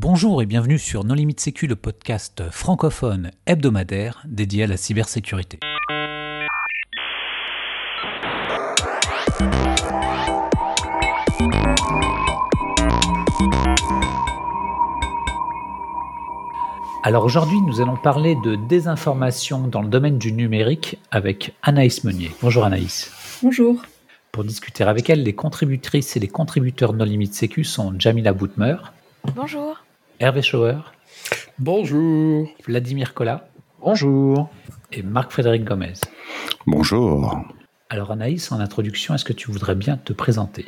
Bonjour et bienvenue sur Non Limite Sécu, le podcast francophone hebdomadaire dédié à la cybersécurité. Alors aujourd'hui, nous allons parler de désinformation dans le domaine du numérique avec Anaïs Meunier. Bonjour Anaïs. Bonjour. Pour discuter avec elle, les contributrices et les contributeurs Non Limite Sécu sont Jamila Boutmer. Bonjour. Hervé Schauer. Bonjour. Vladimir Collat. Bonjour. Et Marc-Frédéric Gomez. Bonjour. Alors Anaïs, en introduction, est-ce que tu voudrais bien te présenter?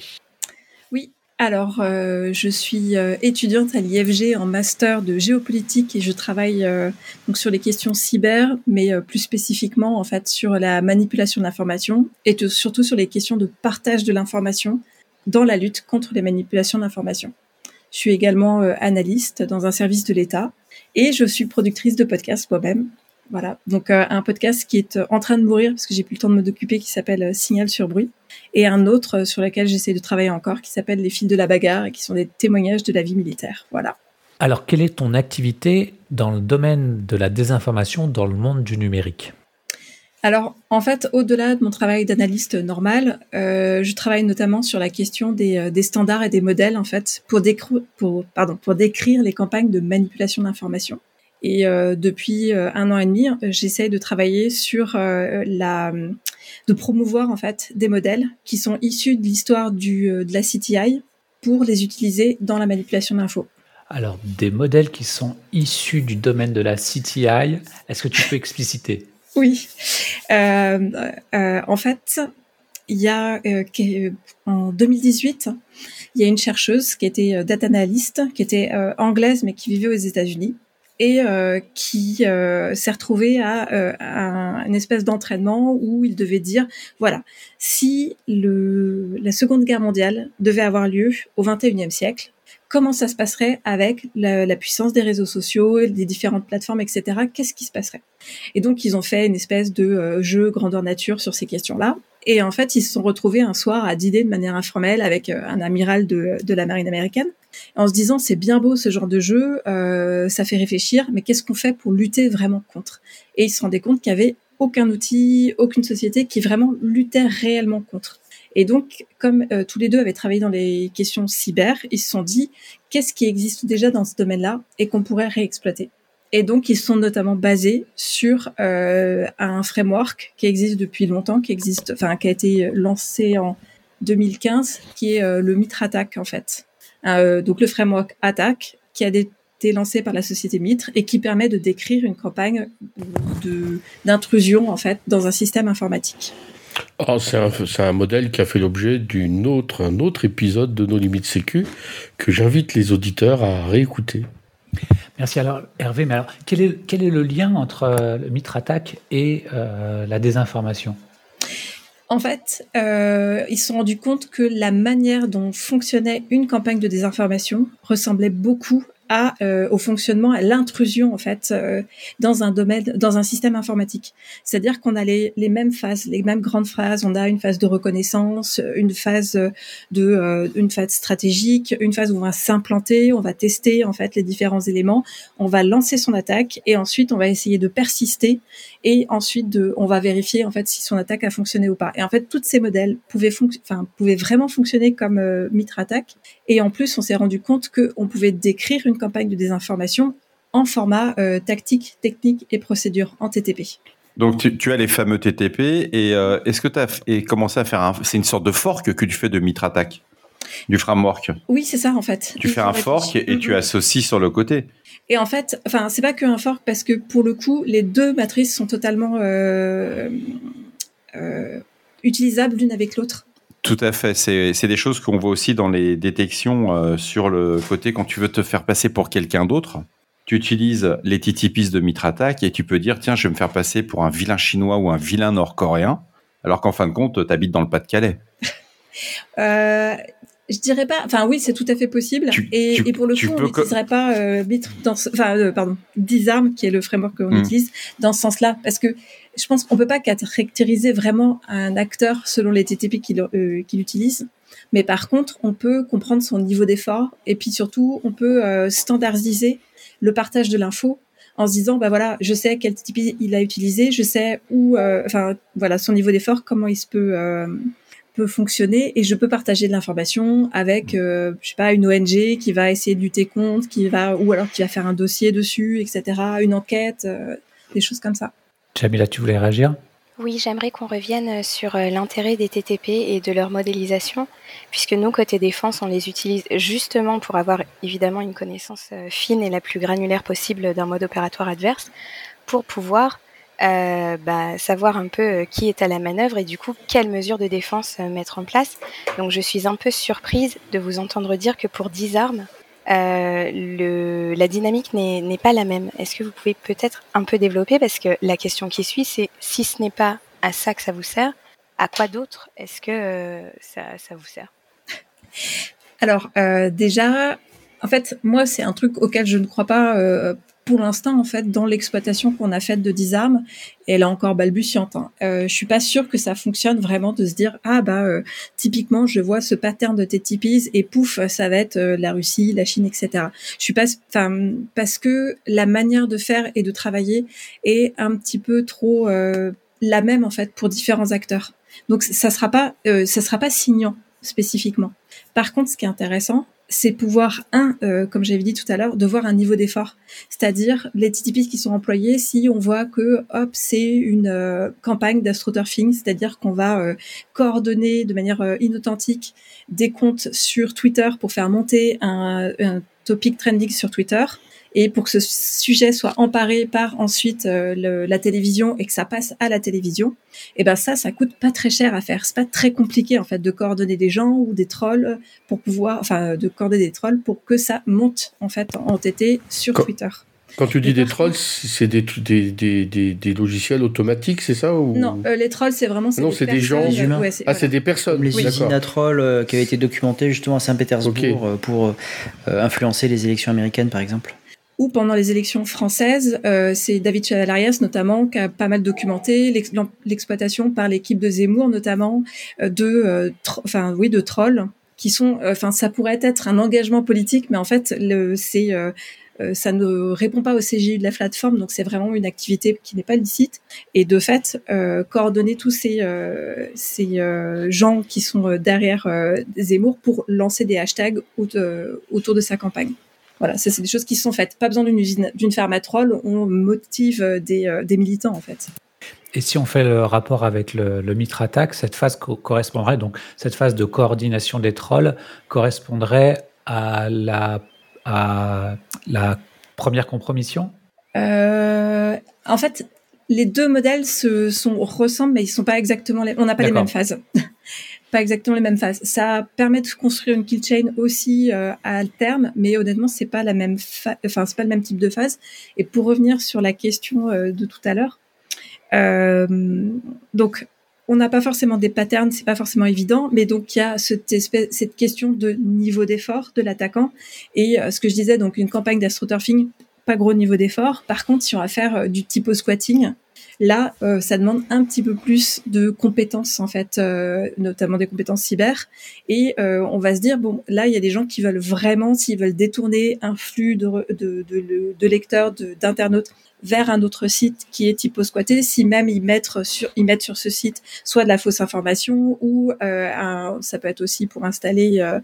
Oui, alors euh, je suis euh, étudiante à l'IFG en master de géopolitique et je travaille euh, donc sur les questions cyber, mais plus spécifiquement en fait sur la manipulation de l'information et surtout sur les questions de partage de l'information dans la lutte contre les manipulations d'information. Je suis également euh, analyste dans un service de l'État et je suis productrice de podcasts moi-même. Voilà, donc euh, un podcast qui est euh, en train de mourir parce que j'ai plus le temps de me occuper, qui s'appelle Signal sur bruit, et un autre sur lequel j'essaie de travailler encore, qui s'appelle Les fils de la bagarre et qui sont des témoignages de la vie militaire. Voilà. Alors, quelle est ton activité dans le domaine de la désinformation dans le monde du numérique? Alors, en fait, au-delà de mon travail d'analyste normal, euh, je travaille notamment sur la question des, euh, des, standards et des modèles, en fait, pour, décrire les campagnes de manipulation d'information. Et euh, depuis un an et demi, j'essaie de travailler sur la, de promouvoir en fait des modèles qui sont issus de l'histoire de la CTI pour les utiliser dans la manipulation d'infos. Alors, des modèles qui sont issus du domaine de la CTI, est-ce que tu peux expliciter? Oui. Euh, euh, en fait, il y a euh, en 2018, il y a une chercheuse qui était data analyst, qui était anglaise mais qui vivait aux États-Unis et qui s'est retrouvée à, une espèce d'entraînement où il devait dire voilà si la Seconde Guerre mondiale devait avoir lieu au 21e siècle, comment ça se passerait avec la, puissance des réseaux sociaux, des différentes plateformes, etc. Qu'est-ce qui se passerait? Et donc, ils ont fait une espèce de euh, jeu grandeur nature sur ces questions-là. Et en fait, ils se sont retrouvés un soir à dîner de manière informelle avec euh, un amiral de, la marine américaine, en se disant c'est bien beau ce genre de jeu, euh, ça fait réfléchir, mais qu'est-ce qu'on fait pour lutter vraiment contre? Et ils se rendaient compte qu'il n'y avait aucun outil, aucune société qui vraiment luttait réellement contre. Et donc, comme euh, tous les deux avaient travaillé dans les questions cyber, ils se sont dit qu'est-ce qui existe déjà dans ce domaine-là et qu'on pourrait réexploiter? Et donc, ils sont notamment basés sur euh, un framework qui existe depuis longtemps, qui existe, enfin, qui a été lancé en 2015, qui est euh, le Mitre Attack en fait. Donc, le framework Attack, qui a été lancé par la société Mitre et qui permet de décrire une campagne d'intrusion en fait dans un système informatique. Oh, c'est un, un, modèle qui a fait l'objet d'un autre, un autre épisode de Nos Limites Sécu que j'invite les auditeurs à réécouter. Merci. Alors, Hervé, mais alors, quel, est, quel est le lien entre euh, le Mitre Attack et euh, la désinformation? En fait, euh, ils se sont rendus compte que la manière dont fonctionnait une campagne de désinformation ressemblait beaucoup à, euh, au fonctionnement, à l'intrusion en fait euh, dans un domaine, dans un système informatique. C'est-à-dire qu'on a les, les, mêmes phases, les mêmes grandes phases. On a une phase de reconnaissance, une phase de, euh, une phase stratégique, une phase où on va s'implanter, on va tester en fait les différents éléments, on va lancer son attaque et ensuite on va essayer de persister et ensuite de, on va vérifier en fait si son attaque a fonctionné ou pas. Et en fait, tous ces modèles pouvaient, enfin, pouvaient vraiment fonctionner comme euh, Mitre Attack. Et en plus, on s'est rendu compte qu'on pouvait décrire une campagne de désinformation en format euh, tactique, technique et procédure en TTP. Donc tu, as les fameux TTP et euh, est-ce que tu as commencé à faire un c'est une sorte de fork que tu fais de Mitre Attack du framework? Oui, c'est ça en fait. Tu fais un fork et, tu mm-hmm. associes sur le côté. Et en fait, enfin, c'est pas qu'un fork parce que pour le coup, les deux matrices sont totalement euh, utilisables l'une avec l'autre. Tout à fait. C'est des choses qu'on voit aussi dans les détections euh, sur le côté quand tu veux te faire passer pour quelqu'un d'autre. Tu utilises les TTPs de Mitratak et tu peux dire tiens, je vais me faire passer pour un vilain chinois ou un vilain nord-coréen, alors qu'en fin de compte, tu habites dans le Pas-de-Calais. euh, je dirais pas. Enfin, oui, c'est tout à fait possible. et, et, pour le coup, on n'utiliserait pas euh, dans, enfin, euh, pardon, Disarm, qui est le framework qu'on hmm. utilise, dans ce sens-là, parce que je pense qu'on peut pas caractériser vraiment un acteur selon les TTP qu'il euh, qu'il utilise. Mais par contre, on peut comprendre son niveau d'effort et puis surtout, on peut euh, standardiser le partage de l'info en se disant bah voilà je sais quel type il a utilisé je sais où euh, voilà son niveau d'effort comment il se peut peut fonctionner et je peux partager de l'information avec je sais pas une ONG qui va essayer de lutter contre qui va ou alors qui va faire un dossier dessus etc une enquête des choses comme ça Jamila tu voulais réagir? Oui, j'aimerais qu'on revienne sur l'intérêt des TTP et de leur modélisation, puisque nous, côté défense, on les utilise justement pour avoir évidemment une connaissance fine et la plus granulaire possible d'un mode opératoire adverse, pour pouvoir euh, bah, savoir un peu qui est à la manœuvre et du coup quelles mesures de défense mettre en place. Donc je suis un peu surprise de vous entendre dire que pour 10 armes, euh, la dynamique n'est pas la même. Est-ce que vous pouvez peut-être un peu développer? Parce que la question qui suit, c'est si ce n'est pas à ça que ça vous sert, à quoi d'autre est-ce que euh, ça, vous sert? Alors, euh, déjà, en fait, moi, c'est un truc auquel je ne crois pas pour l'instant, en fait, dans l'exploitation qu'on a faite de Disarm, elle est encore balbutiante. Hein. Euh, je suis pas sûre que ça fonctionne vraiment de se dire ah bah euh, typiquement je vois ce pattern de TTPs et pouf ça va être euh, la Russie, la Chine, etc. Je suis pas, enfin parce que la manière de faire et de travailler est un petit peu trop euh, la même en fait pour différents acteurs. Donc ça sera pas, ça sera pas signant spécifiquement. Par contre, ce qui est intéressant, c'est pouvoir, un, euh, comme j'avais dit tout à l'heure, de voir un niveau d'effort. C'est-à-dire les TTP qui sont employés, si on voit que, hop, c'est une euh, campagne d'astroturfing, c'est-à-dire qu'on va euh, coordonner de manière inauthentique des comptes sur Twitter pour faire monter un, un topic trending sur Twitter, et pour que ce sujet soit emparé par ensuite euh, la télévision et que ça passe à la télévision, et eh ben ça, ça coûte pas très cher à faire. C'est pas très compliqué en fait de coordonner des gens ou des trolls pour pouvoir, enfin, de coordonner des trolls pour que ça monte en fait en TT sur Twitter. Quand tu dis des trolls, c'est des, des, des, des, logiciels automatiques, c'est ça ou... Non, euh, les trolls, c'est vraiment. Non, c'est des gens. humains. ah, c'est des personnes. Les usines à trolls euh, qui avaient été documentées justement à Saint-Pétersbourg pour influencer les élections américaines, par exemple ou pendant les élections françaises, euh, c'est David Chavalarias notamment qui a pas mal documenté l'exploitation par l'équipe de Zemmour notamment euh, de, euh, enfin oui, de trolls qui sont, enfin ça pourrait être un engagement politique, mais en fait c'est ça ne répond pas au CGU de la plateforme, donc c'est vraiment une activité qui n'est pas licite. Et de fait, coordonner tous ces, ces gens qui sont derrière Zemmour pour lancer des hashtags autour de sa campagne. Voilà, ça c'est des choses qui sont faites. Pas besoin d'une usine, d'une ferme à troll, on motive euh, des, euh, des, militants en fait. Et si on fait le rapport avec le, le Mitre Attack, cette phase correspondrait donc cette phase de coordination des trolls correspondrait à la à la première compromission? Euh, En fait, les deux modèles se sont ressemblent, mais ils sont pas exactement les. On n'a pas les mêmes phases. Pas exactement les mêmes phases. Ça permet de construire une kill chain aussi euh, à terme, mais honnêtement, c'est pas la même, enfin c'est pas le même type de phase. Et pour revenir sur la question euh, de tout à l'heure, euh, donc on n'a pas forcément des patterns, c'est pas forcément évident, mais donc il y a cette, espèce, cette question de niveau d'effort de l'attaquant et ce que je disais, donc une campagne d'astroturfing, pas gros niveau d'effort. Par contre, si on va faire du typo squatting, Là, euh, ça demande un petit peu plus de compétences en fait, euh, notamment des compétences cyber. Et euh, on va se dire bon, là, il y a des gens qui veulent vraiment, s'ils veulent détourner un flux de, de, de, lecteurs, d'internautes vers un autre site qui est typo squatté, si même ils mettent sur ils mettent sur ce site soit de la fausse information ou un, ça peut être aussi pour installer un,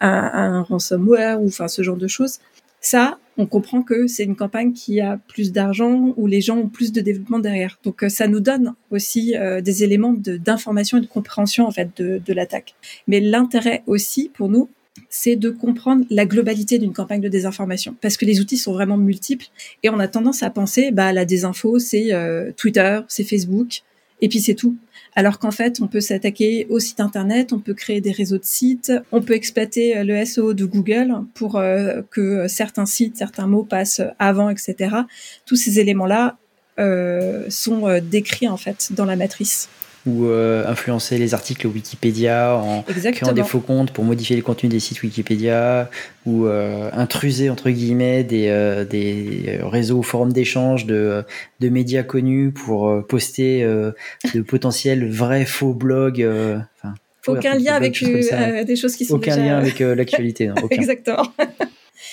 un ransomware ou enfin ce genre de choses. Ça, on comprend que c'est une campagne qui a plus d'argent, où les gens ont plus de développement derrière. Donc euh, ça nous donne aussi euh, des éléments d'information et de compréhension en fait de, l'attaque. Mais l'intérêt aussi pour nous, c'est de comprendre la globalité d'une campagne de désinformation, parce que les outils sont vraiment multiples et on a tendance à penser, bah la désinfo c'est euh, Twitter, c'est Facebook, et puis c'est tout alors qu'en fait, on peut s'attaquer au site internet, on peut créer des réseaux de sites, on peut exploiter euh, le SEO de Google pour euh, que certains sites, certains mots passent avant, etc. Tous ces éléments-là euh, sont décrits en fait dans la matrice ou euh, influencer les articles Wikipédia en créant des faux comptes pour modifier les contenus des sites Wikipédia ou euh, intruser entre guillemets des, euh, des réseaux forums d'échange de, de médias connus pour poster de potentiels vrais faux blogs. Aucun lien avec des choses qui sont aucun lien avec l'actualité. Exactement.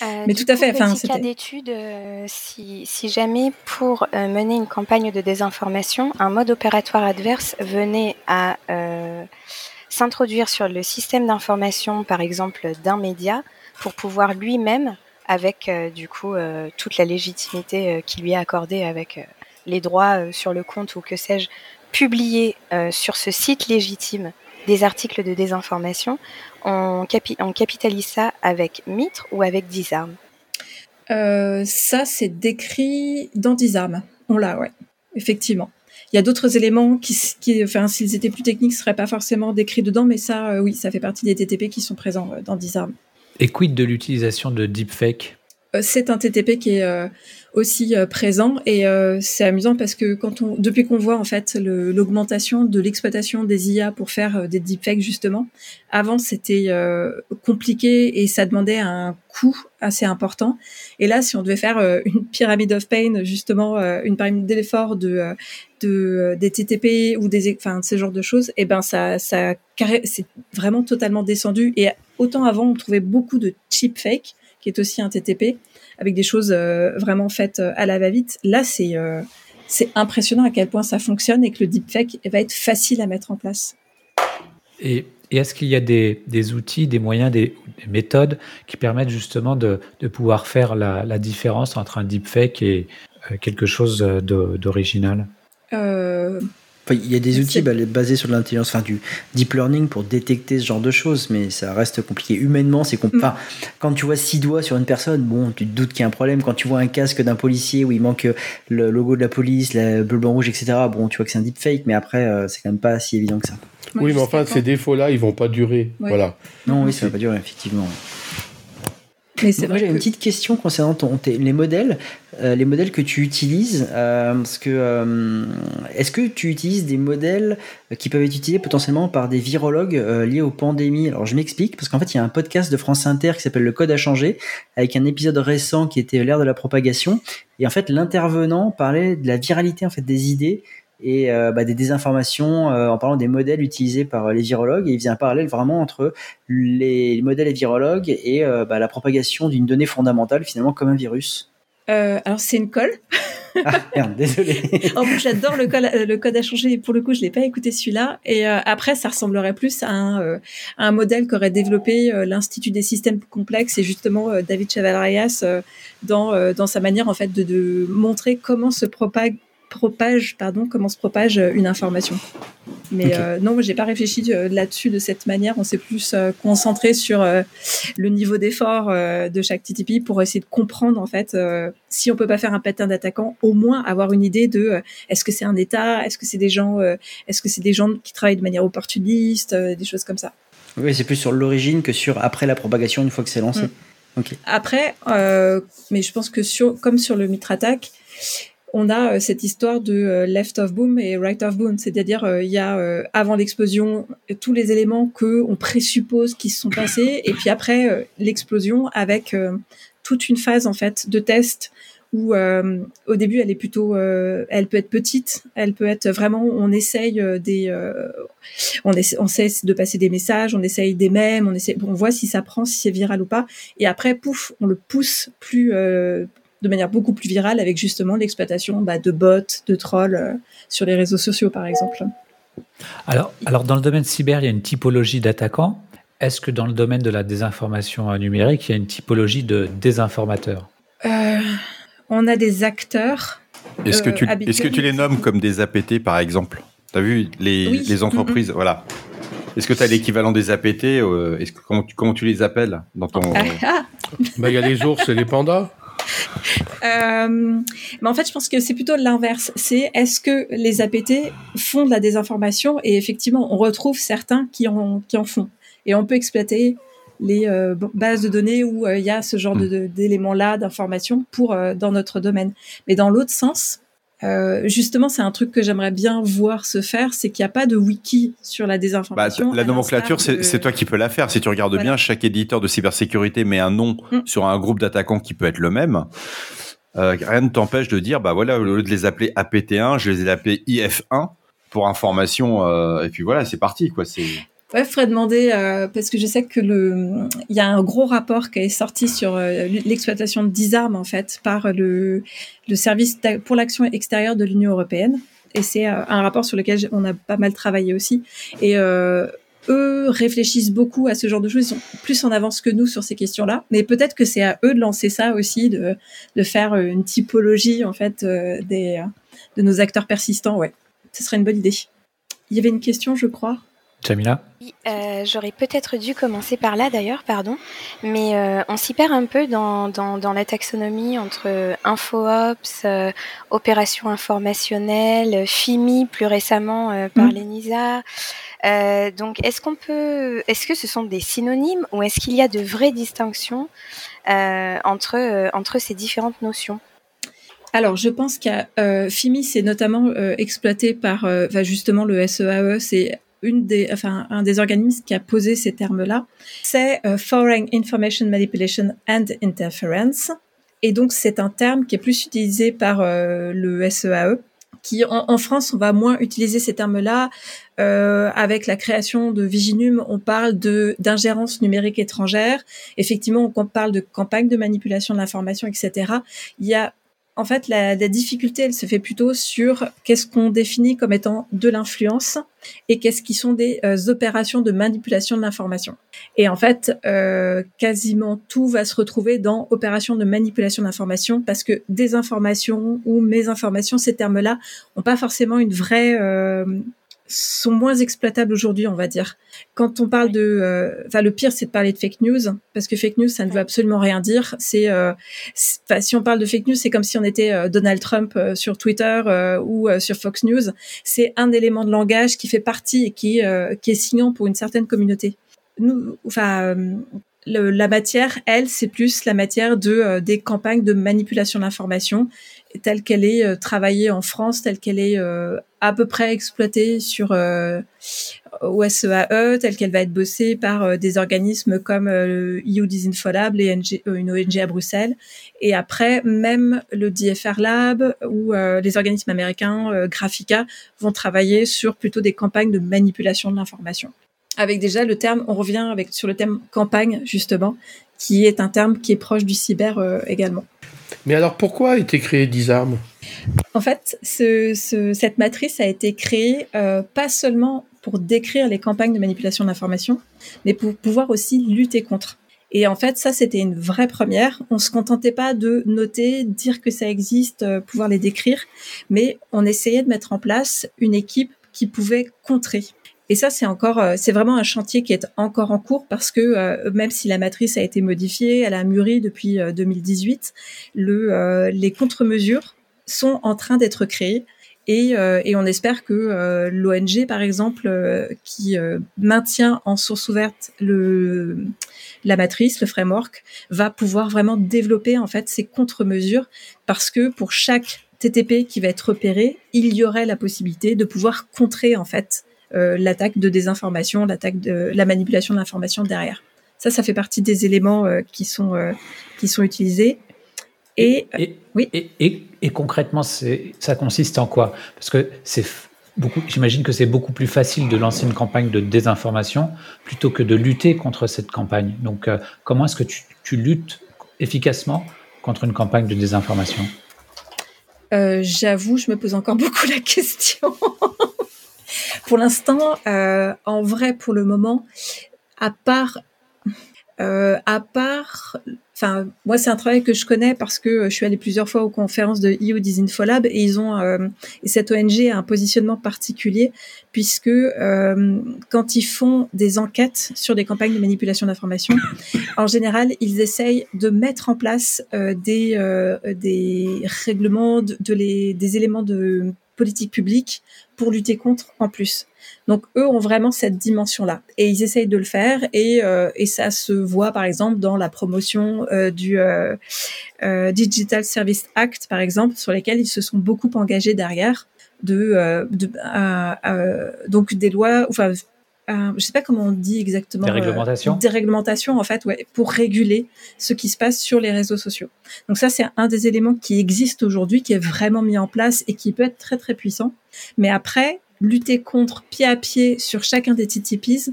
Euh, Mais tout à fait. Enfin, cas d'étude, euh, si, si, jamais pour euh, mener une campagne de désinformation, un mode opératoire adverse venait à s'introduire sur le système d'information, par exemple, d'un média, pour pouvoir lui-même, avec du coup toute la légitimité qui lui est accordée avec les droits sur le compte ou que sais-je, publier sur ce site légitime des articles de désinformation, on, capitalise ça avec Mitre ou avec Disarm? Euh, Ça, c'est décrit dans Disarm. On l'a, ouais, effectivement. Il y a d'autres éléments qui, qui enfin, s'ils étaient plus techniques, ne seraient pas forcément décrits dedans, mais ça, euh, oui, ça fait partie des TTP qui sont présents euh, dans Disarm. Et quid de l'utilisation de deepfake C'est un TTP qui est aussi euh, présent et euh, c'est amusant parce que quand on depuis qu'on voit en fait l'augmentation de l'exploitation des IA pour faire euh, des deepfakes justement avant c'était compliqué et ça demandait un coût assez important. Et là si on devait faire une pyramide of pain justement une pyramide d'effort de de des TTP ou des enfin ce genre de choses et eh ben ça ça c'est vraiment totalement descendu et autant avant on trouvait beaucoup de cheap fake qui est aussi un TTP avec des choses euh, vraiment faites euh, à la va-vite. Là, c'est euh, c'est impressionnant à quel point ça fonctionne et que le deepfake va être facile à mettre en place. Et, est-ce qu'il y a des, des, outils, des moyens, des, méthodes qui permettent justement de, de pouvoir faire la, la, différence entre un deepfake et quelque chose d'original? Euh, il y a des outils bah, basés sur l'intelligence, enfin du deep learning pour détecter ce genre de choses, mais ça reste compliqué. Humainement, c'est compliqué. Mm. quand tu vois six doigts sur une personne, bon, tu te doutes qu'il y a un problème. Quand tu vois un casque d'un policier où il manque le logo de la police, le bleu, blanc, rouge, etc., bon, tu vois que c'est un deepfake, mais après, euh, c'est quand même pas si évident que ça. oui, mais enfin, ces défauts-là, ils vont pas durer. Voilà. Non, oui, ça va pas durer, effectivement. Moi, j'ai une petite question concernant ton, les modèles, euh, les modèles que tu utilises. Euh, parce que euh, est-ce que tu utilises des modèles qui peuvent être utilisés potentiellement par des virologues liés aux pandémies? Alors, je m'explique parce qu'en fait, il y a un podcast de France Inter qui s'appelle Le Code a changé, avec un épisode récent qui était l'ère de la propagation. Et en fait, l'intervenant parlait de la viralité en fait des idées et euh, bah, des désinformations euh, en parlant des modèles utilisés par les virologues. Et il faisait un parallèle vraiment entre les modèles et virologues et euh, bah, la propagation d'une donnée fondamentale, finalement, comme un virus. alors, c'est une colle. ah, merde, désolé. en plus, j'adore le, le code à changer. Pour le coup, je l'ai pas écouté celui-là. Et après, ça ressemblerait plus à un, un modèle qu'aurait développé l'Institut des systèmes complexes et justement David Chavalrias dans, dans sa manière en fait de, de montrer comment se propage propage, pardon, comment se propage euh, une information. Mais euh, non, j'ai pas réfléchi euh, là-dessus de cette manière. On s'est plus concentré sur le niveau d'effort de chaque TTP pour essayer de comprendre en fait si on peut pas faire un patin d'attaquant, au moins avoir une idée de est-ce que c'est un État, est-ce que c'est des gens, est-ce que c'est des gens qui travaillent de manière opportuniste, des choses comme ça. Oui, c'est plus sur l'origine que sur après la propagation une fois que c'est lancé. Mm. Après, mais je pense que sur comme sur le Mitre Attack, on a euh, cette histoire de euh, left of boom et right of boom, c'est-à-dire euh, il y a avant l'explosion tous les éléments que on présuppose qui se sont passés et puis après l'explosion avec toute une phase en fait de test où au début elle est plutôt elle peut être petite elle peut être vraiment on essaye des on, essaie, on cesse de passer des messages on essaye des mèmes on essaie on voit si ça prend si c'est viral ou pas. Et après pouf on le pousse plus de manière beaucoup plus virale avec justement l'exploitation bah, de bots, de trolls euh, sur les réseaux sociaux par exemple. Alors, alors dans le domaine cyber, il y a une typologie d'attaquants. Est-ce que dans le domaine de la désinformation numérique, il y a une typologie de désinformateurs? Euh, On a des acteurs. Est-ce que, tu, euh, est-ce que tu les nommes comme des APT par exemple? Tu as vu les, les entreprises Voilà. Est-ce que tu as l'équivalent des APT est-ce que, comment, tu, comment tu les appelles dans ton... Ah. Bah, il y a les ours et les pandas. Euh, mais en fait, je pense que c'est plutôt l'inverse. C'est est-ce que les APT font de la désinformation et effectivement, on retrouve certains qui en, qui en font. Et on peut exploiter les euh, bases de données où euh, il y a ce genre hmm. d'éléments-là, d'informations pour dans notre domaine. Mais dans l'autre sens, euh, justement, c'est un truc que j'aimerais bien voir se faire, c'est qu'il n'y a pas de wiki sur la désinformation. Bah, la nomenclature, c'est toi qui peux la faire. Si tu regardes bien, chaque éditeur de cybersécurité met un nom mm. sur un groupe d'attaquants qui peut être le même. Euh, rien ne t'empêche de dire, bah voilà, au lieu de les appeler APT1, je les ai appelés IF1 pour information. Euh, et puis voilà, c'est parti, quoi. C'est Ouais, faudrait demander euh, parce que je sais que le, il y a un gros rapport qui est sorti sur euh, l'exploitation de 10 armes en fait par le le service pour l'action extérieure de l'Union européenne et c'est euh, un rapport sur lequel on a pas mal travaillé aussi et eux réfléchissent beaucoup à ce genre de choses, ils sont plus en avance que nous sur ces questions-là, mais peut-être que c'est à eux de lancer ça aussi, de, de faire une typologie en fait des de nos acteurs persistants, ouais. Ce serait une bonne idée. Il y avait une question, je crois. Jamila euh, J'aurais peut-être dû commencer par là d'ailleurs, pardon, mais euh, on s'y perd un peu dans, dans, la taxonomie entre InfoOps, euh, opération informationnelle, FIMI plus récemment par mm. l'ENISA. donc est-ce qu'on peut, est-ce que ce sont des synonymes ou est-ce qu'il y a de vraies distinctions entre, entre ces différentes notions? Alors, je pense qu'à FIMI, c'est notamment exploité par justement le SEAE, e, c'est une des, enfin, un des organismes qui a posé ces termes-là, c'est euh, Foreign Information Manipulation and Interference. Et donc, c'est un terme qui est plus utilisé par euh, le SEAE, e, qui en, France, on va moins utiliser ces termes-là. Euh, avec la création de Viginum, on parle de d'ingérence numérique étrangère. Effectivement, on parle de campagne de manipulation de l'information, etc. Il y a en fait, la, difficulté, elle se fait plutôt sur qu'est-ce qu'on définit comme étant de l'influence et qu'est-ce qui sont des euh, opérations de manipulation de l'information. Et en fait, euh, quasiment tout va se retrouver dans opération de manipulation d'information parce que des informations ou mes informations, ces termes-là, n'ont pas forcément une vraie euh, sont moins exploitables aujourd'hui, on va dire. Quand on parle de, euh, enfin, le pire, c'est de parler de fake news, parce que fake news, ça ne veut absolument rien dire. C'est, euh, si on parle de fake news, c'est comme si on était euh, Donald Trump sur Twitter ou sur Fox News. C'est un élément de langage qui fait partie et qui, qui est signant pour une certaine communauté. Nous, enfin, la matière, elle, c'est plus la matière de des campagnes de manipulation d'information telle qu'elle est euh, travaillée en France, telle qu'elle est euh, à peu près exploitée sur euh, OSEAE, e, telle qu'elle va être bossée par des organismes comme le EU Disinfolab, une ONG à Bruxelles, et après même le DFR Lab ou les organismes américains Graphica vont travailler sur plutôt des campagnes de manipulation de l'information. Avec déjà le terme, on revient avec sur le terme campagne justement, qui est un terme qui est proche du cyber également. Mais alors pourquoi a été créé Disarm En fait, cette matrice a été créée euh, pas seulement pour décrire les campagnes de manipulation d'information, mais pour pouvoir aussi lutter contre. Et en fait, ça, c'était une vraie première. On se contentait pas de noter, dire que ça existe, euh, pouvoir les décrire, mais on essayait de mettre en place une équipe qui pouvait contrer. Et ça, c'est encore, euh, c'est vraiment un chantier qui est encore en cours parce que euh, même si la matrice a été modifiée, elle a mûri depuis 2018, euh, le, les contre-mesures sont en train d'être créées. Et, et, on espère que l'ONG, par exemple, qui maintient en source ouverte le, la matrice, le framework, va pouvoir vraiment développer en fait ces contre-mesures parce que pour chaque TTP qui va être repéré, il y aurait la possibilité de pouvoir contrer en fait l'attaque de désinformation, l'attaque de la manipulation de l'information derrière. Ça, ça fait partie des éléments euh, qui sont euh, qui sont utilisés. Et, oui. Et, et, concrètement, ça consiste en quoi? Parce que c'est. J'imagine que c'est beaucoup plus facile de lancer une campagne de désinformation plutôt que de lutter contre cette campagne. Donc, comment est-ce que tu, tu, luttes efficacement contre une campagne de désinformation? J'avoue, je me pose encore beaucoup la question. Pour l'instant, euh, en vrai, pour le moment, à part, euh, à part, enfin, moi, c'est un travail que je connais parce que je suis allée plusieurs fois aux conférences de EU Disinfolab et ils ont, euh, et cette ONG a un positionnement particulier puisque euh, quand ils font des enquêtes sur des campagnes de manipulation d'information, en général, ils essayent de mettre en place euh, des, euh, des règlements, de les, des éléments de politique publique pour lutter contre en plus. Donc eux ont vraiment cette dimension-là et ils essayent de le faire et, euh, et ça se voit par exemple dans la promotion euh, du euh, euh Digital Service Act par exemple sur lesquels ils se sont beaucoup engagés derrière de, euh, de donc des lois enfin euh, je sais pas comment on dit exactement. Des réglementations. Euh, des réglementations, en fait, ouais, pour réguler ce qui se passe sur les réseaux sociaux. Donc ça, c'est un des éléments qui existe aujourd'hui, qui est vraiment mis en place et qui peut être très très puissant. Mais après, lutter contre pied à pied sur chacun des TTPs,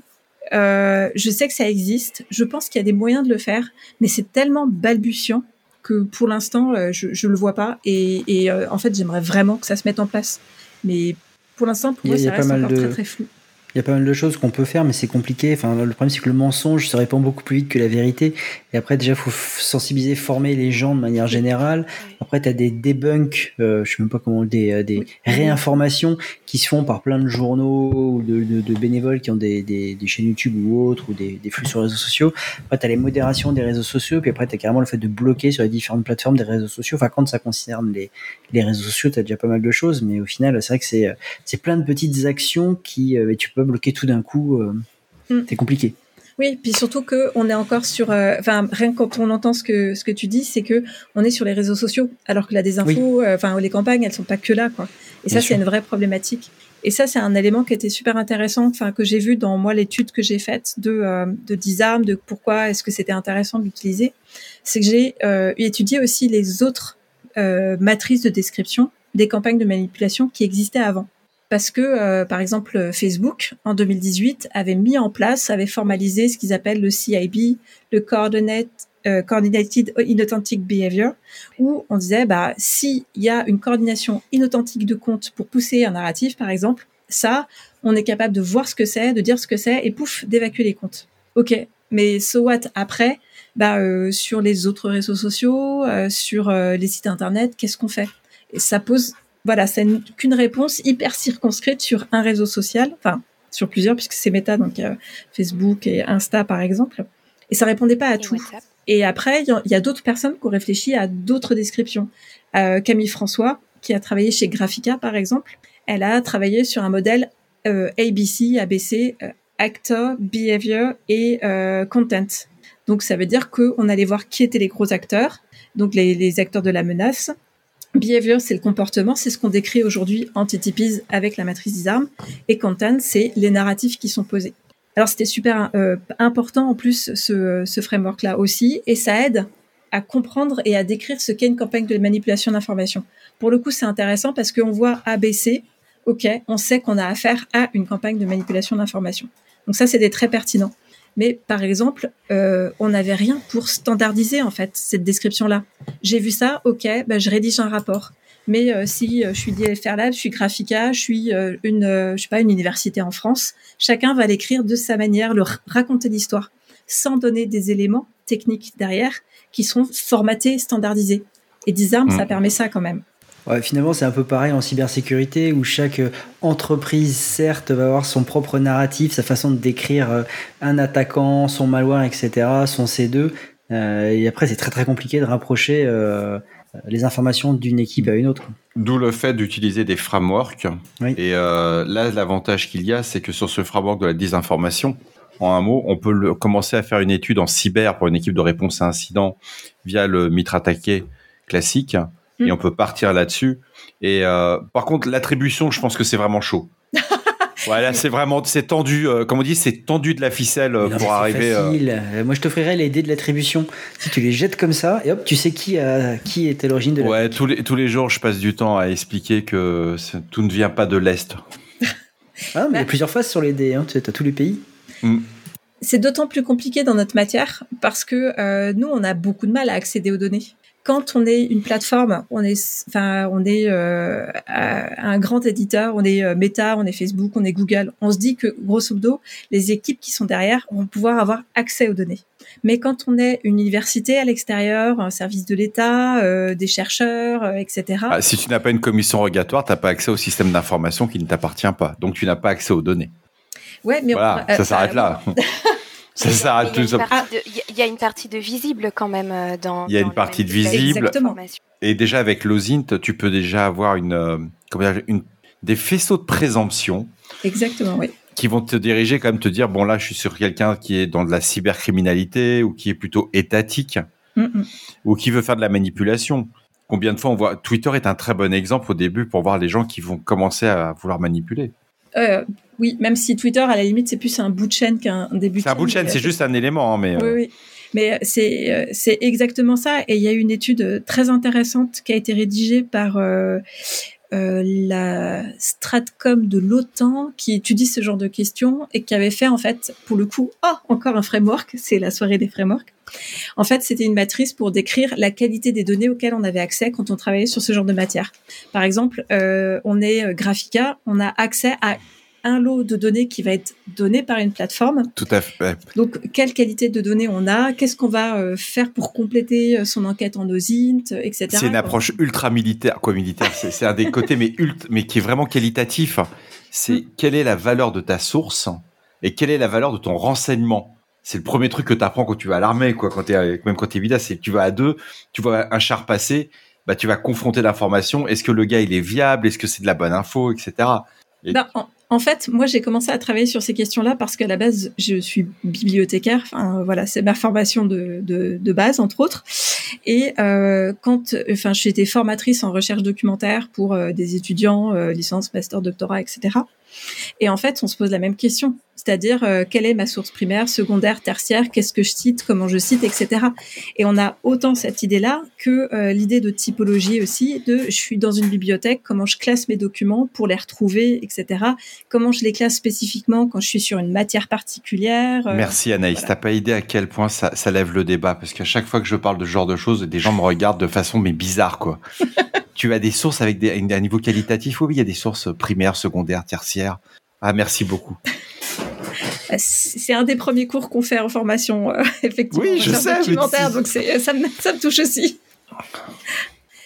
Euh, je sais que ça existe. Je pense qu'il y a des moyens de le faire, mais c'est tellement balbutiant que pour l'instant, euh, je, je le vois pas. Et, et euh, en fait, j'aimerais vraiment que ça se mette en place. Mais pour l'instant, pour moi, ça reste encore très très flou. Il y a pas mal de choses qu'on peut faire, mais c'est compliqué. Enfin, le problème, c'est que le mensonge se répand beaucoup plus vite que la vérité. Et après, déjà, faut sensibiliser, former les gens de manière générale. Après, tu as des debunks, euh, je sais même pas comment, des, euh, des réinformations qui se font par plein de journaux ou de, de, de bénévoles qui ont des, des, des, chaînes YouTube ou autres, ou des, des flux sur les réseaux sociaux. Après, tu as les modérations des réseaux sociaux, puis après, tu as carrément le fait de bloquer sur les différentes plateformes des réseaux sociaux. Enfin, quand ça concerne les, les réseaux sociaux, tu as déjà pas mal de choses, mais au final, c'est vrai que c'est, c'est plein de petites actions qui, euh, tu peux bloquer tout d'un coup. Euh, mm. C'est compliqué. Oui, puis surtout que on est encore sur, euh, enfin rien que quand on entend ce que ce que tu dis, c'est que on est sur les réseaux sociaux, alors que la désinfo, euh, enfin les campagnes, elles sont pas que là, quoi. Et ça, c'est une vraie problématique. Et ça, c'est un élément qui était super intéressant, enfin que j'ai vu dans moi l'étude que j'ai faite de de Disarm, de pourquoi est-ce que c'était intéressant d'utiliser, c'est que j'ai étudié aussi les autres matrices de description des campagnes de manipulation qui existaient avant parce que, euh, par exemple, Facebook, en 2018, avait mis en place, avait formalisé ce qu'ils appellent le CIB, le euh, Coordinated Inauthentic Behavior, où on disait, bah, s'il y a une coordination inauthentique de compte pour pousser un narratif, par exemple, ça, on est capable de voir ce que c'est, de dire ce que c'est, et pouf, d'évacuer les comptes. Ok, mais so what après? Bah, euh, Sur les autres réseaux sociaux, sur les sites internet, qu'est-ce qu'on fait? Et ça pose voilà, c'est qu'une réponse hyper circonscrite sur un réseau social, enfin sur plusieurs puisque c'est méta, donc euh, Facebook et Insta par exemple. Et ça répondait pas à tout. Et après, il y a, d'autres personnes qui ont réfléchi à d'autres descriptions. Euh, Camille François, qui a travaillé chez Graphica par exemple, elle a travaillé sur un modèle euh, ABC, ABC, Actor, Behavior et Content. Donc ça veut dire qu'on allait voir qui étaient les gros acteurs, donc les, les acteurs de la menace, Behavior, c'est le comportement, c'est ce qu'on décrit aujourd'hui en TTPs avec la matrice disarm. Et content, c'est les narratifs qui sont posés. Alors c'était super euh, important en plus ce, ce framework-là aussi, et ça aide à comprendre et à décrire ce qu'est une campagne de manipulation d'information. Pour le coup, c'est intéressant parce qu'on voit ABC, ok, on sait qu'on a affaire à une campagne de manipulation d'information. Donc ça, c'est des très pertinents. Mais par exemple, euh, on n'avait rien pour standardiser en fait cette description-là. J'ai vu ça, ok, bah, je rédige un rapport. Mais euh, si euh, je suis DFR Lab, je suis Graphica, je suis une, je sais pas, une université en France, chacun va l'écrire de sa manière, le raconter l'histoire, sans donner des éléments techniques derrière qui sont formatés, standardisés. Et Disarm, ça mmh. permet ça quand même finalement, c'est un peu pareil en cybersécurité où chaque euh, entreprise, certes, va avoir son propre narratif, sa façon de décrire euh, un attaquant, son malware, etc., son C2. Euh, et après, c'est très très compliqué de rapprocher les informations d'une équipe à une autre. D'où le fait d'utiliser des frameworks. Et là, l'avantage qu'il y a, c'est que sur ce framework de la désinformation, en un mot, on peut commencer à faire une étude en cyber pour une équipe de réponse à incident via le Mitre attaqué classique et mm. on peut partir là-dessus. Et euh, par contre, l'attribution, je pense que c'est vraiment chaud. Voilà, c'est vraiment, c'est tendu, euh, comme on dit, c'est tendu de la ficelle euh, pour arriver. Facile. Moi, je t'offrirais les dés de l'attribution. Si tu les jettes comme ça, et hop, tu sais qui a, qui était l'origine de. Ouais, tous les tous les jours, je passe du temps à expliquer que tout ne vient pas de l'est. ah, mais il y a plusieurs phases sur les dés. Hein. Tu as tous les pays. Mm. C'est d'autant plus compliqué dans notre matière parce que nous, on a beaucoup de mal à accéder aux données quand on est une plateforme, on est, enfin, on est euh, un grand éditeur, on est euh, Meta, on est Facebook, on est Google. On se dit que grosso modo, les équipes qui sont derrière vont pouvoir avoir accès aux données. Mais quand on est une université à l'extérieur, un service de l'État, euh, des chercheurs, euh, etc. Ah, si tu n'as pas une commission rogatoire, tu n'as pas accès au système d'information qui ne t'appartient pas. Donc tu n'as pas accès aux données. Ouais, mais voilà, ça s'arrête là. Ça s'arrête tout Il y a une partie de visible quand même euh, dans. Il y a une partie de visible. Et déjà avec l'OSINT, tu peux déjà avoir une, euh, comment dire, une, des faisceaux de présomption. Exactement, oui. Qui vont te diriger quand même te dire bon là je suis sur quelqu'un qui est dans de la cybercriminalité ou qui est plutôt étatique ou qui veut faire de la manipulation. Combien de fois on voit Twitter est un très bon exemple au début pour voir les gens qui vont commencer à vouloir manipuler. Euh, oui, même si Twitter, à la limite, c'est plus un bout de chaîne qu'un début. C'est un bout de chaîne, c'est juste un élément, hein, mais. Oui, euh, oui. Mais c'est euh, c'est exactement ça. Et il y a une étude très intéressante qui a été rédigée par euh, la Stratcom de l'OTAN qui étudie ce genre de questions et qui avait fait en fait, pour le coup, oh, encore un framework, c'est la soirée des frameworks. En fait, c'était une matrice pour décrire la qualité des données auxquelles on avait accès quand on travaillait sur ce genre de matière. Par exemple, euh, on est euh, Graphica, on a accès à un lot de données qui va être donné par une plateforme. Tout à fait. Donc, quelle qualité de données on a? Qu'est-ce qu'on va euh, faire pour compléter euh, son enquête en OSINT, etc. C'est une approche ultra militaire, quoi militaire? C'est un des côtés, mais mais qui est vraiment qualitatif. C'est mm. quelle est la valeur de ta source et quelle est la valeur de ton renseignement? C'est le premier truc que tu apprends quand tu vas à l'armée, quoi. Quand es, même quand t'es vidéaste, c'est tu vas à deux, tu vois un char passer, bah tu vas confronter l'information. Est-ce que le gars il est viable? Est-ce que c'est de la bonne info, etc. En fait, moi, j'ai commencé à travailler sur ces questions-là parce qu'à la base, je suis bibliothécaire. Enfin, voilà, c'est ma formation de, de, de, base, entre autres. Et euh, quand, enfin, j'étais formatrice en recherche documentaire pour euh, des étudiants, euh, licence, master, doctorat, etc. Et en fait, on se pose la même question, c'est-à-dire euh, quelle est ma source primaire, secondaire, tertiaire, qu'est-ce que je cite, comment je cite, etc. Et on a autant cette idée-là que euh, l'idée de typologie aussi, de je suis dans une bibliothèque, comment je classe mes documents pour les retrouver, etc. Comment je les classe spécifiquement quand je suis sur une matière particulière. Euh, Merci Anaïs, t'as pas idée à quel point ça, ça lève le débat, parce qu'à chaque fois que je parle de ce genre de choses, des gens me regardent de façon mais bizarre quoi. tu as des sources avec des, un niveau qualitatif Oui, il y a des sources primaires, secondaires, tertiaires. Ah, merci beaucoup. C'est un des premiers cours qu'on fait en formation, euh, effectivement. Oui, je sais. Documentaire, donc ça me, ça me touche aussi.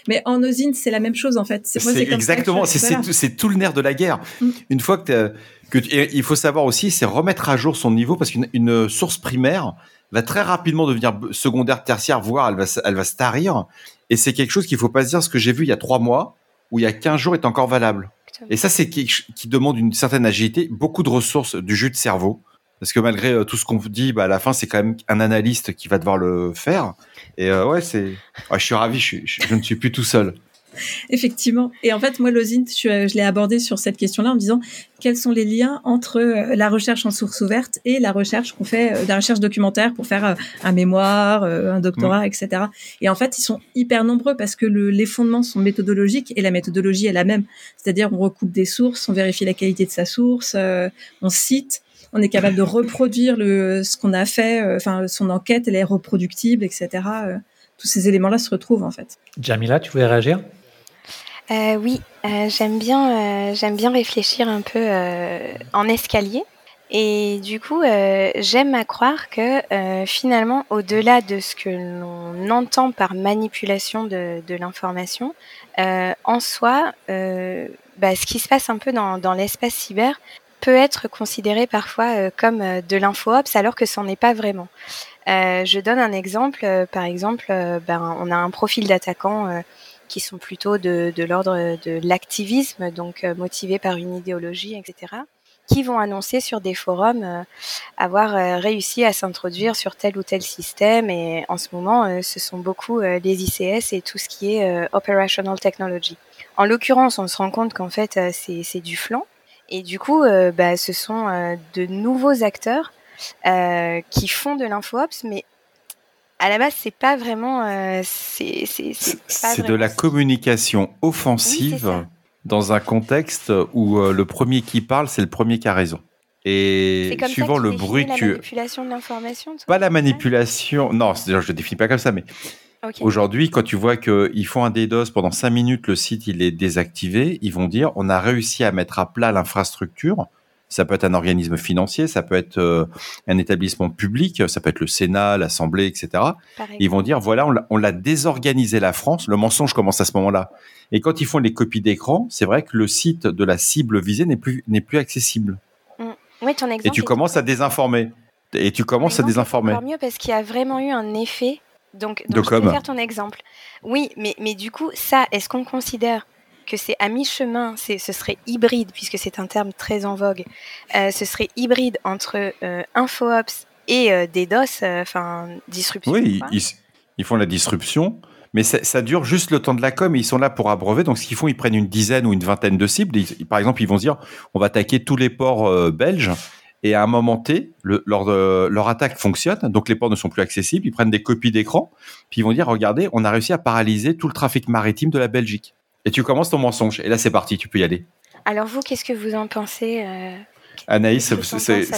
Mais en usine, c'est la même chose en fait. C'est exactement, c'est tout le nerf de la guerre. Mm. Une fois que, que il faut savoir aussi, c'est remettre à jour son niveau parce qu'une source primaire va très rapidement devenir secondaire, tertiaire, voire elle va, elle va se tarir. Et c'est quelque chose qu'il faut pas se dire, ce que j'ai vu il y a trois mois, ou il y a 15 jours est encore valable. Et ça, c'est qui, qui demande une certaine agilité, beaucoup de ressources, du jus de cerveau. Parce que malgré euh, tout ce qu'on dit, bah, à la fin, c'est quand même un analyste qui va devoir le faire. Et euh, ouais, c'est. je suis ravi, je, je, ne suis plus tout seul. Effectivement. Et en fait, moi, l'OSINT, je, je l'ai abordé sur cette question-là en me disant quels sont les liens entre euh, la recherche en source ouverte et la recherche qu'on fait, euh, la recherche documentaire pour faire euh, un mémoire, un doctorat, mm. etc. Et en fait, ils sont hyper nombreux parce que le, les fondements sont méthodologiques et la méthodologie est la même. C'est-à-dire, on recoupe des sources, on vérifie la qualité de sa source, on cite, on est capable de reproduire le, ce qu'on a fait, enfin, son enquête, elle est reproductible, etc. tous ces éléments-là se retrouvent, en fait. Jamila, tu voulais réagir? Euh, oui, euh, j'aime bien, euh, j'aime bien réfléchir un peu en escalier. Et du coup, j'aime à croire que finalement, au-delà de ce que l'on entend par manipulation de, l'information, en soi, bah, ce qui se passe un peu dans, dans l'espace cyber peut être considéré parfois comme de l'info-ops alors que ce n'en est pas vraiment. je donne un exemple. par exemple, ben, on a un profil d'attaquant qui sont plutôt de, l'ordre de l'activisme, donc euh, motivés par une idéologie, etc., qui vont annoncer sur des forums euh, avoir euh, réussi à s'introduire sur tel ou tel système. Et en ce moment, ce sont beaucoup les ICS et tout ce qui est operational technology. En l'occurrence, on se rend compte qu'en fait, c'est du flanc. Et du coup, bah, ce sont de nouveaux acteurs qui font de l'info-ops, mais à la base, c'est pas vraiment. Euh, c'est de la communication offensive dans un contexte où euh, le premier qui parle, c'est le premier qui a raison. Et suivant le bruit que. La manipulation de l'information Pas la manipulation. Non, je ne le définis pas comme ça, mais. Aujourd'hui, quand tu vois qu'ils font un DDoS pendant 5 minutes, le site il est désactivé, ils vont dire on a réussi à mettre à plat l'infrastructure ça peut être un organisme financier, ça peut être euh, un établissement public, ça peut être le Sénat, l'Assemblée, etc. Ils vont dire, voilà, on l'a désorganisé la France. Le mensonge commence à ce moment-là. Et quand ils font les copies d'écran, c'est vrai que le site de la cible visée n'est plus, n'est plus accessible. Mm. Oui, ton exemple Et tu commences à désinformer. Et tu commences à désinformer. Encore mieux parce qu'il y a vraiment eu un effet. Donc, donc je vais faire ton exemple. Oui, mais, mais du coup, ça, est-ce qu'on considère que c'est à mi-chemin, ce serait hybride, puisque c'est un terme très en vogue, euh, ce serait hybride entre euh, InfoOps et euh, DDoS, enfin, disruption. Oui, ils, font la disruption, mais ça, dure juste le temps de la com, et ils sont là pour abreuver, donc ce qu'ils font, ils prennent une dizaine ou une vingtaine de cibles, par exemple, ils vont se dire, on va attaquer tous les ports belges, et à un moment T, leur, leur, attaque fonctionne, donc les ports ne sont plus accessibles, ils prennent des copies d'écran, puis ils vont dire, regardez, on a réussi à paralyser tout le trafic maritime de la Belgique Et tu commences ton mensonge. Et là, c'est parti, tu peux y aller. Alors vous, qu'est-ce que vous en pensez euh, Anaïs, c'est...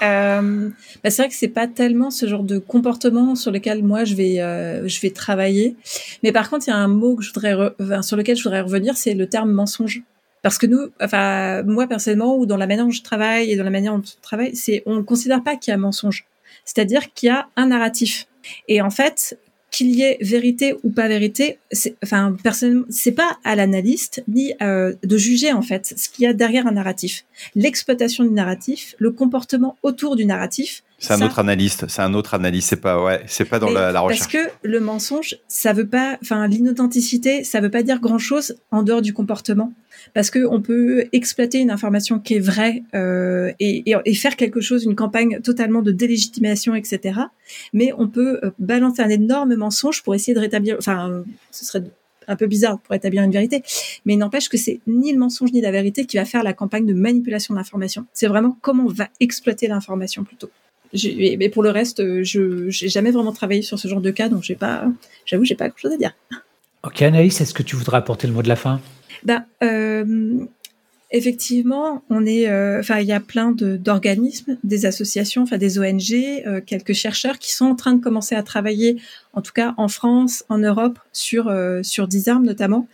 Euh, bah c'est vrai que c'est pas tellement ce genre de comportement sur lequel moi je vais euh, je vais travailler, mais par contre il y a un mot que je voudrais sur lequel je voudrais revenir, c'est le terme mensonge. Parce que nous, enfin moi personnellement, ou dans la manière dont je travaille et dans la manière dont on travaille, c'est on ne considère pas qu'il y a mensonge, c'est-à-dire qu'il y a un narratif. Et en fait, qu'il y ait vérité ou pas vérité, enfin, personnellement, c'est pas à l'analyste ni euh, de juger en fait ce qu'il y a derrière un narratif. L'exploitation du narratif, le comportement autour du narratif. C'est un autre analyste, c'est un autre analyste, c'est pas ouais, c'est pas dans la, la, recherche. Parce que le mensonge, ça veut pas, enfin, l'inauthenticité, ça veut pas dire grand chose en dehors du comportement parce que on peut exploiter une information qui est vraie euh, et, et, faire quelque chose, une campagne totalement de délégitimation, etc. Mais on peut euh, balancer un énorme mensonge pour essayer de rétablir. Enfin, ce serait un peu bizarre pour établir une vérité, mais n'empêche que c'est ni le mensonge ni la vérité qui va faire la campagne de manipulation de l'information. C'est vraiment comment on va exploiter l'information plutôt. Mais pour le reste, je j'ai jamais vraiment travaillé sur ce genre de cas, donc j'ai pas, j'avoue, j'ai pas grand chose à dire. Ok, Anaïs, est-ce que tu voudrais apporter le mot de la fin? Ben, euh, effectivement, on est, euh, enfin, il y a plein d'organismes, des associations, enfin des ONG, euh, quelques chercheurs qui sont en train de commencer à travailler, en tout cas en France, en Europe, sur euh, sur Disarm notamment.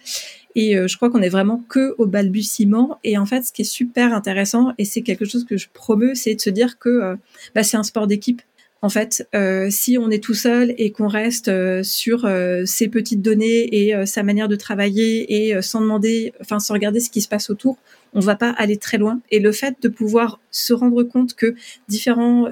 Et je crois qu'on est vraiment que au balbutiement. Et en fait, ce qui est super intéressant, et c'est quelque chose que je promeux, c'est de se dire que bah, c'est un sport d'équipe. En fait, euh, si on est tout seul et qu'on reste euh, sur euh, ces petites données et sa manière de travailler et sans demander, enfin sans regarder ce qui se passe autour, on va pas aller très loin. Et le fait de pouvoir se rendre compte que différents,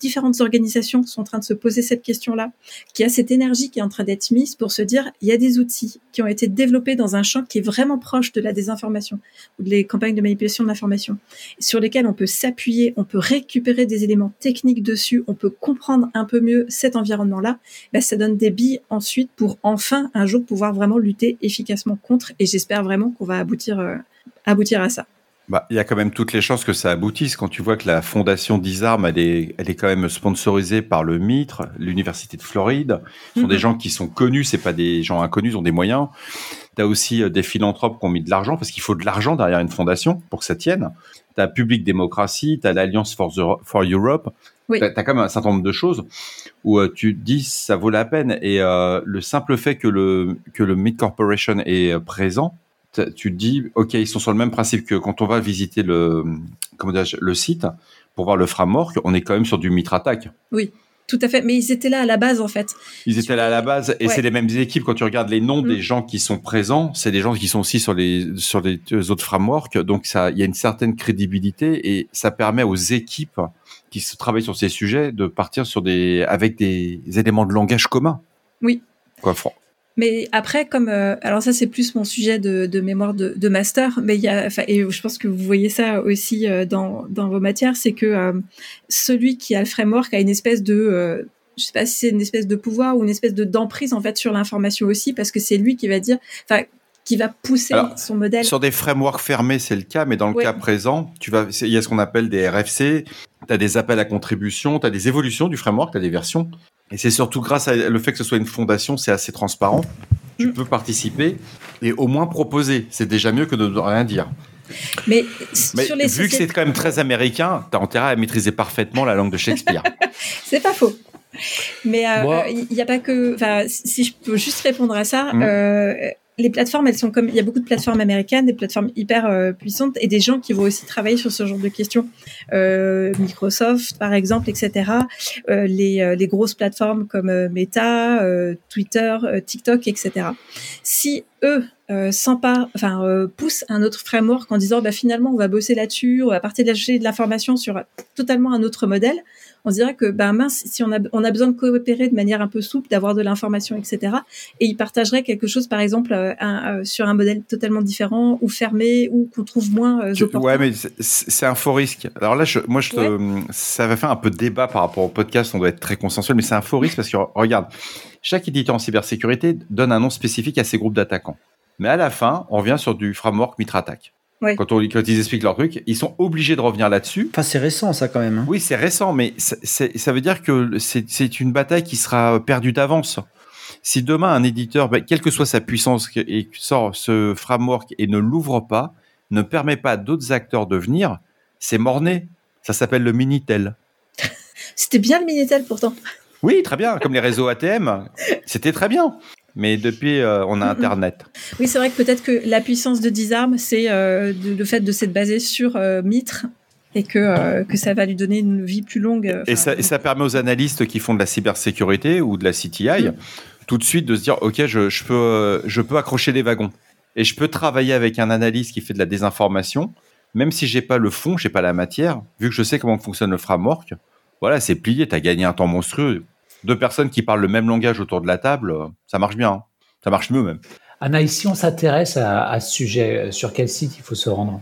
différentes organisations sont en train de se poser cette question-là, qu'il y a cette énergie qui est en train d'être mise pour se dire, il y a des outils qui ont été développés dans un champ qui est vraiment proche de la désinformation ou des campagnes de manipulation de l'information, sur lesquels on peut s'appuyer, on peut récupérer des éléments techniques dessus, on peut comprendre un peu mieux cet environnement-là, ben, ça donne des billes ensuite pour enfin un jour pouvoir vraiment lutter efficacement contre. Et j'espère vraiment qu'on va aboutir euh, aboutir à ça. Bah, il y a quand même toutes les chances que ça aboutisse quand tu vois que la fondation d'ISARM, elle est, elle est quand même sponsorisée par le MITRE, l'Université de Floride. Ce sont des mhm. gens qui sont connus, c'est pas des gens inconnus, ils ont des moyens. Tu as aussi euh, des philanthropes qui ont mis de l'argent, parce qu'il faut de l'argent derrière une fondation pour que ça tienne. Tu as Public Démocratie, tu as l'Alliance for, for Europe. Tu as, quand même un certain nombre de choses où euh, tu te dis ça vaut la peine. Et euh, le simple fait que le, que le Mid Corporation est présent, tu te dis, OK, ils sont sur le même principe que quand on va visiter le, comment le site pour voir le framework, on est quand même sur du Mitra Attack. Oui. Tout à fait, mais ils étaient là à la base en fait. Ils étaient là à la base et c'est les mêmes équipes. Quand tu regardes les noms des mm. gens qui sont présents, c'est des gens qui sont aussi sur les sur les autres frameworks. Donc ça, il y a une certaine crédibilité et ça permet aux équipes qui se travaillent sur ces sujets de partir sur des avec des éléments de langage communs. Oui. Quoi, mais après, comme euh, alors ça c'est plus mon sujet de, de mémoire de, de, master, mais il y a, enfin, et je pense que vous voyez ça aussi euh, dans, dans vos matières, c'est que euh, celui qui a le framework a une espèce de je sais pas si c'est une espèce de pouvoir ou une espèce de d'emprise en fait sur l'information aussi, parce que c'est lui qui va dire, enfin, qui va pousser son modèle. Sur des frameworks fermés, c'est le cas, mais dans le cas présent, tu vas, il y a ce qu'on appelle des RFC, tu as des appels à contribution, tu as des évolutions du framework, tu as des versions. Et c'est surtout grâce à le fait que ce soit une fondation, c'est assez transparent. Tu mm. peux participer et au moins proposer. C'est déjà mieux que de ne rien dire. Mais, sur les vu que c'est quand même très américain, tu as intérêt à maîtriser parfaitement la langue de Shakespeare. c'est pas faux. Mais euh, il n'y a pas que. Enfin, si je peux juste répondre à ça, mm. euh, les plateformes, elles sont comme il y a beaucoup de plateformes américaines, des plateformes hyper euh, puissantes et des gens qui vont aussi travailler sur ce genre de questions. Euh, Microsoft, par exemple, etc. Euh, les, les grosses plateformes comme Meta, Twitter, TikTok, etc. Si eux s'emparent, enfin poussent un autre framework en disant bah finalement on va bosser là-dessus, on va partir de l'information sur totalement un autre modèle on se dirait que ben mince, si on a, on a besoin de coopérer de manière un peu souple, d'avoir de l'information, etc. Et ils partageraient quelque chose, par exemple, euh, euh, sur un modèle totalement différent ou fermé ou qu'on trouve moins euh, Ouais, mais c'est un faux risque. Alors là, je, moi, je ça va faire un peu de débat par rapport au podcast. On doit être très consensuel, mais c'est un faux risque parce que regarde, chaque éditeur en cybersécurité donne un nom spécifique à ses groupes d'attaquants. Mais à la fin, on revient sur du framework Mitra-Attack. Quand, on, quand ils expliquent leur truc, ils sont obligés de revenir là-dessus. Enfin, c'est récent, ça, quand même. Hein. Oui, c'est récent, mais ça veut dire que c'est une bataille qui sera perdue d'avance. Si demain un éditeur, ben, quelle que soit sa puissance, et sort ce framework et ne l'ouvre pas, ne permet pas à d'autres acteurs de venir, c'est morné. Ça s'appelle le Minitel. C'était bien le Minitel pourtant. Oui, très bien, comme les réseaux ATM. C'était très bien. Mais depuis, euh, on a Internet. Oui, c'est vrai que peut-être que la puissance de Disarm, c'est euh, le fait de s'être basé sur euh, Mitre et que, que ça va lui donner une vie plus longue. Et ça, et, ça, permet aux analystes qui font de la cybersécurité ou de la CTI mm. tout de suite de se dire, OK, je, je, peux, je peux accrocher les wagons. Et je peux travailler avec un analyste qui fait de la désinformation, même si j'ai pas le fond, j'ai pas la matière, vu que je sais comment fonctionne le framework. Voilà, c'est plié, tu as gagné un temps monstrueux deux personnes qui parlent le même langage autour de la table, ça marche bien. Hein. Ça marche mieux même. Anaïs, si on s'intéresse à, ce sujet, sur quel site il faut se rendre?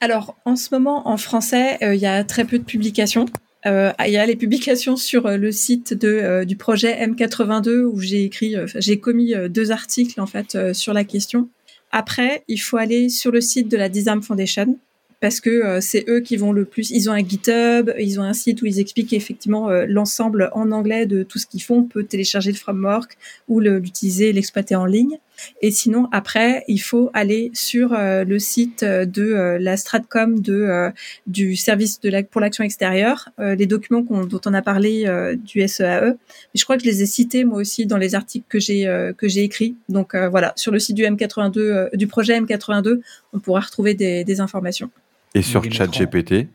Alors, en ce moment, en français, euh, il y a très peu de publications. Euh, il y a les publications sur euh, le site de, du projet M82 où j'ai écrit, j'ai commis deux articles en fait sur la question. Après, il faut aller sur le site de la Disarm Foundation parce que euh, c'est eux qui vont le plus. Ils ont un GitHub, ils ont un site où ils expliquent effectivement euh, l'ensemble en anglais de tout ce qu'ils font. On peut télécharger le framework ou l'utiliser, l'exploiter en ligne. Et sinon, après, il faut aller sur euh, le site de la Stratcom de du service de la, pour l'action extérieure, les documents dont on a parlé du SEAE. E. je crois que je les ai cités moi aussi dans les articles que j'ai que j'ai écrits. Donc voilà, sur le site du M82 du projet M82, on pourra retrouver des, des informations. Et sur ChatGPT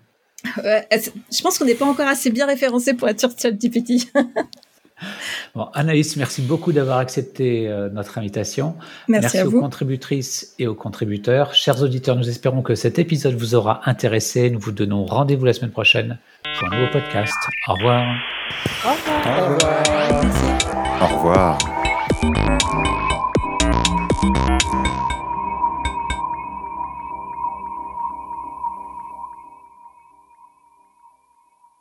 Je pense qu'on n'est pas encore assez bien référencé pour être sur ChatGPT. bon, Anaïs, merci beaucoup d'avoir accepté euh, notre invitation. Merci, aux contributrices et aux contributeurs. Chers auditeurs, nous espérons que cet épisode vous aura intéressé. Nous vous donnons rendez-vous la semaine prochaine pour un nouveau podcast. Au revoir. Au revoir. Au revoir. Au revoir.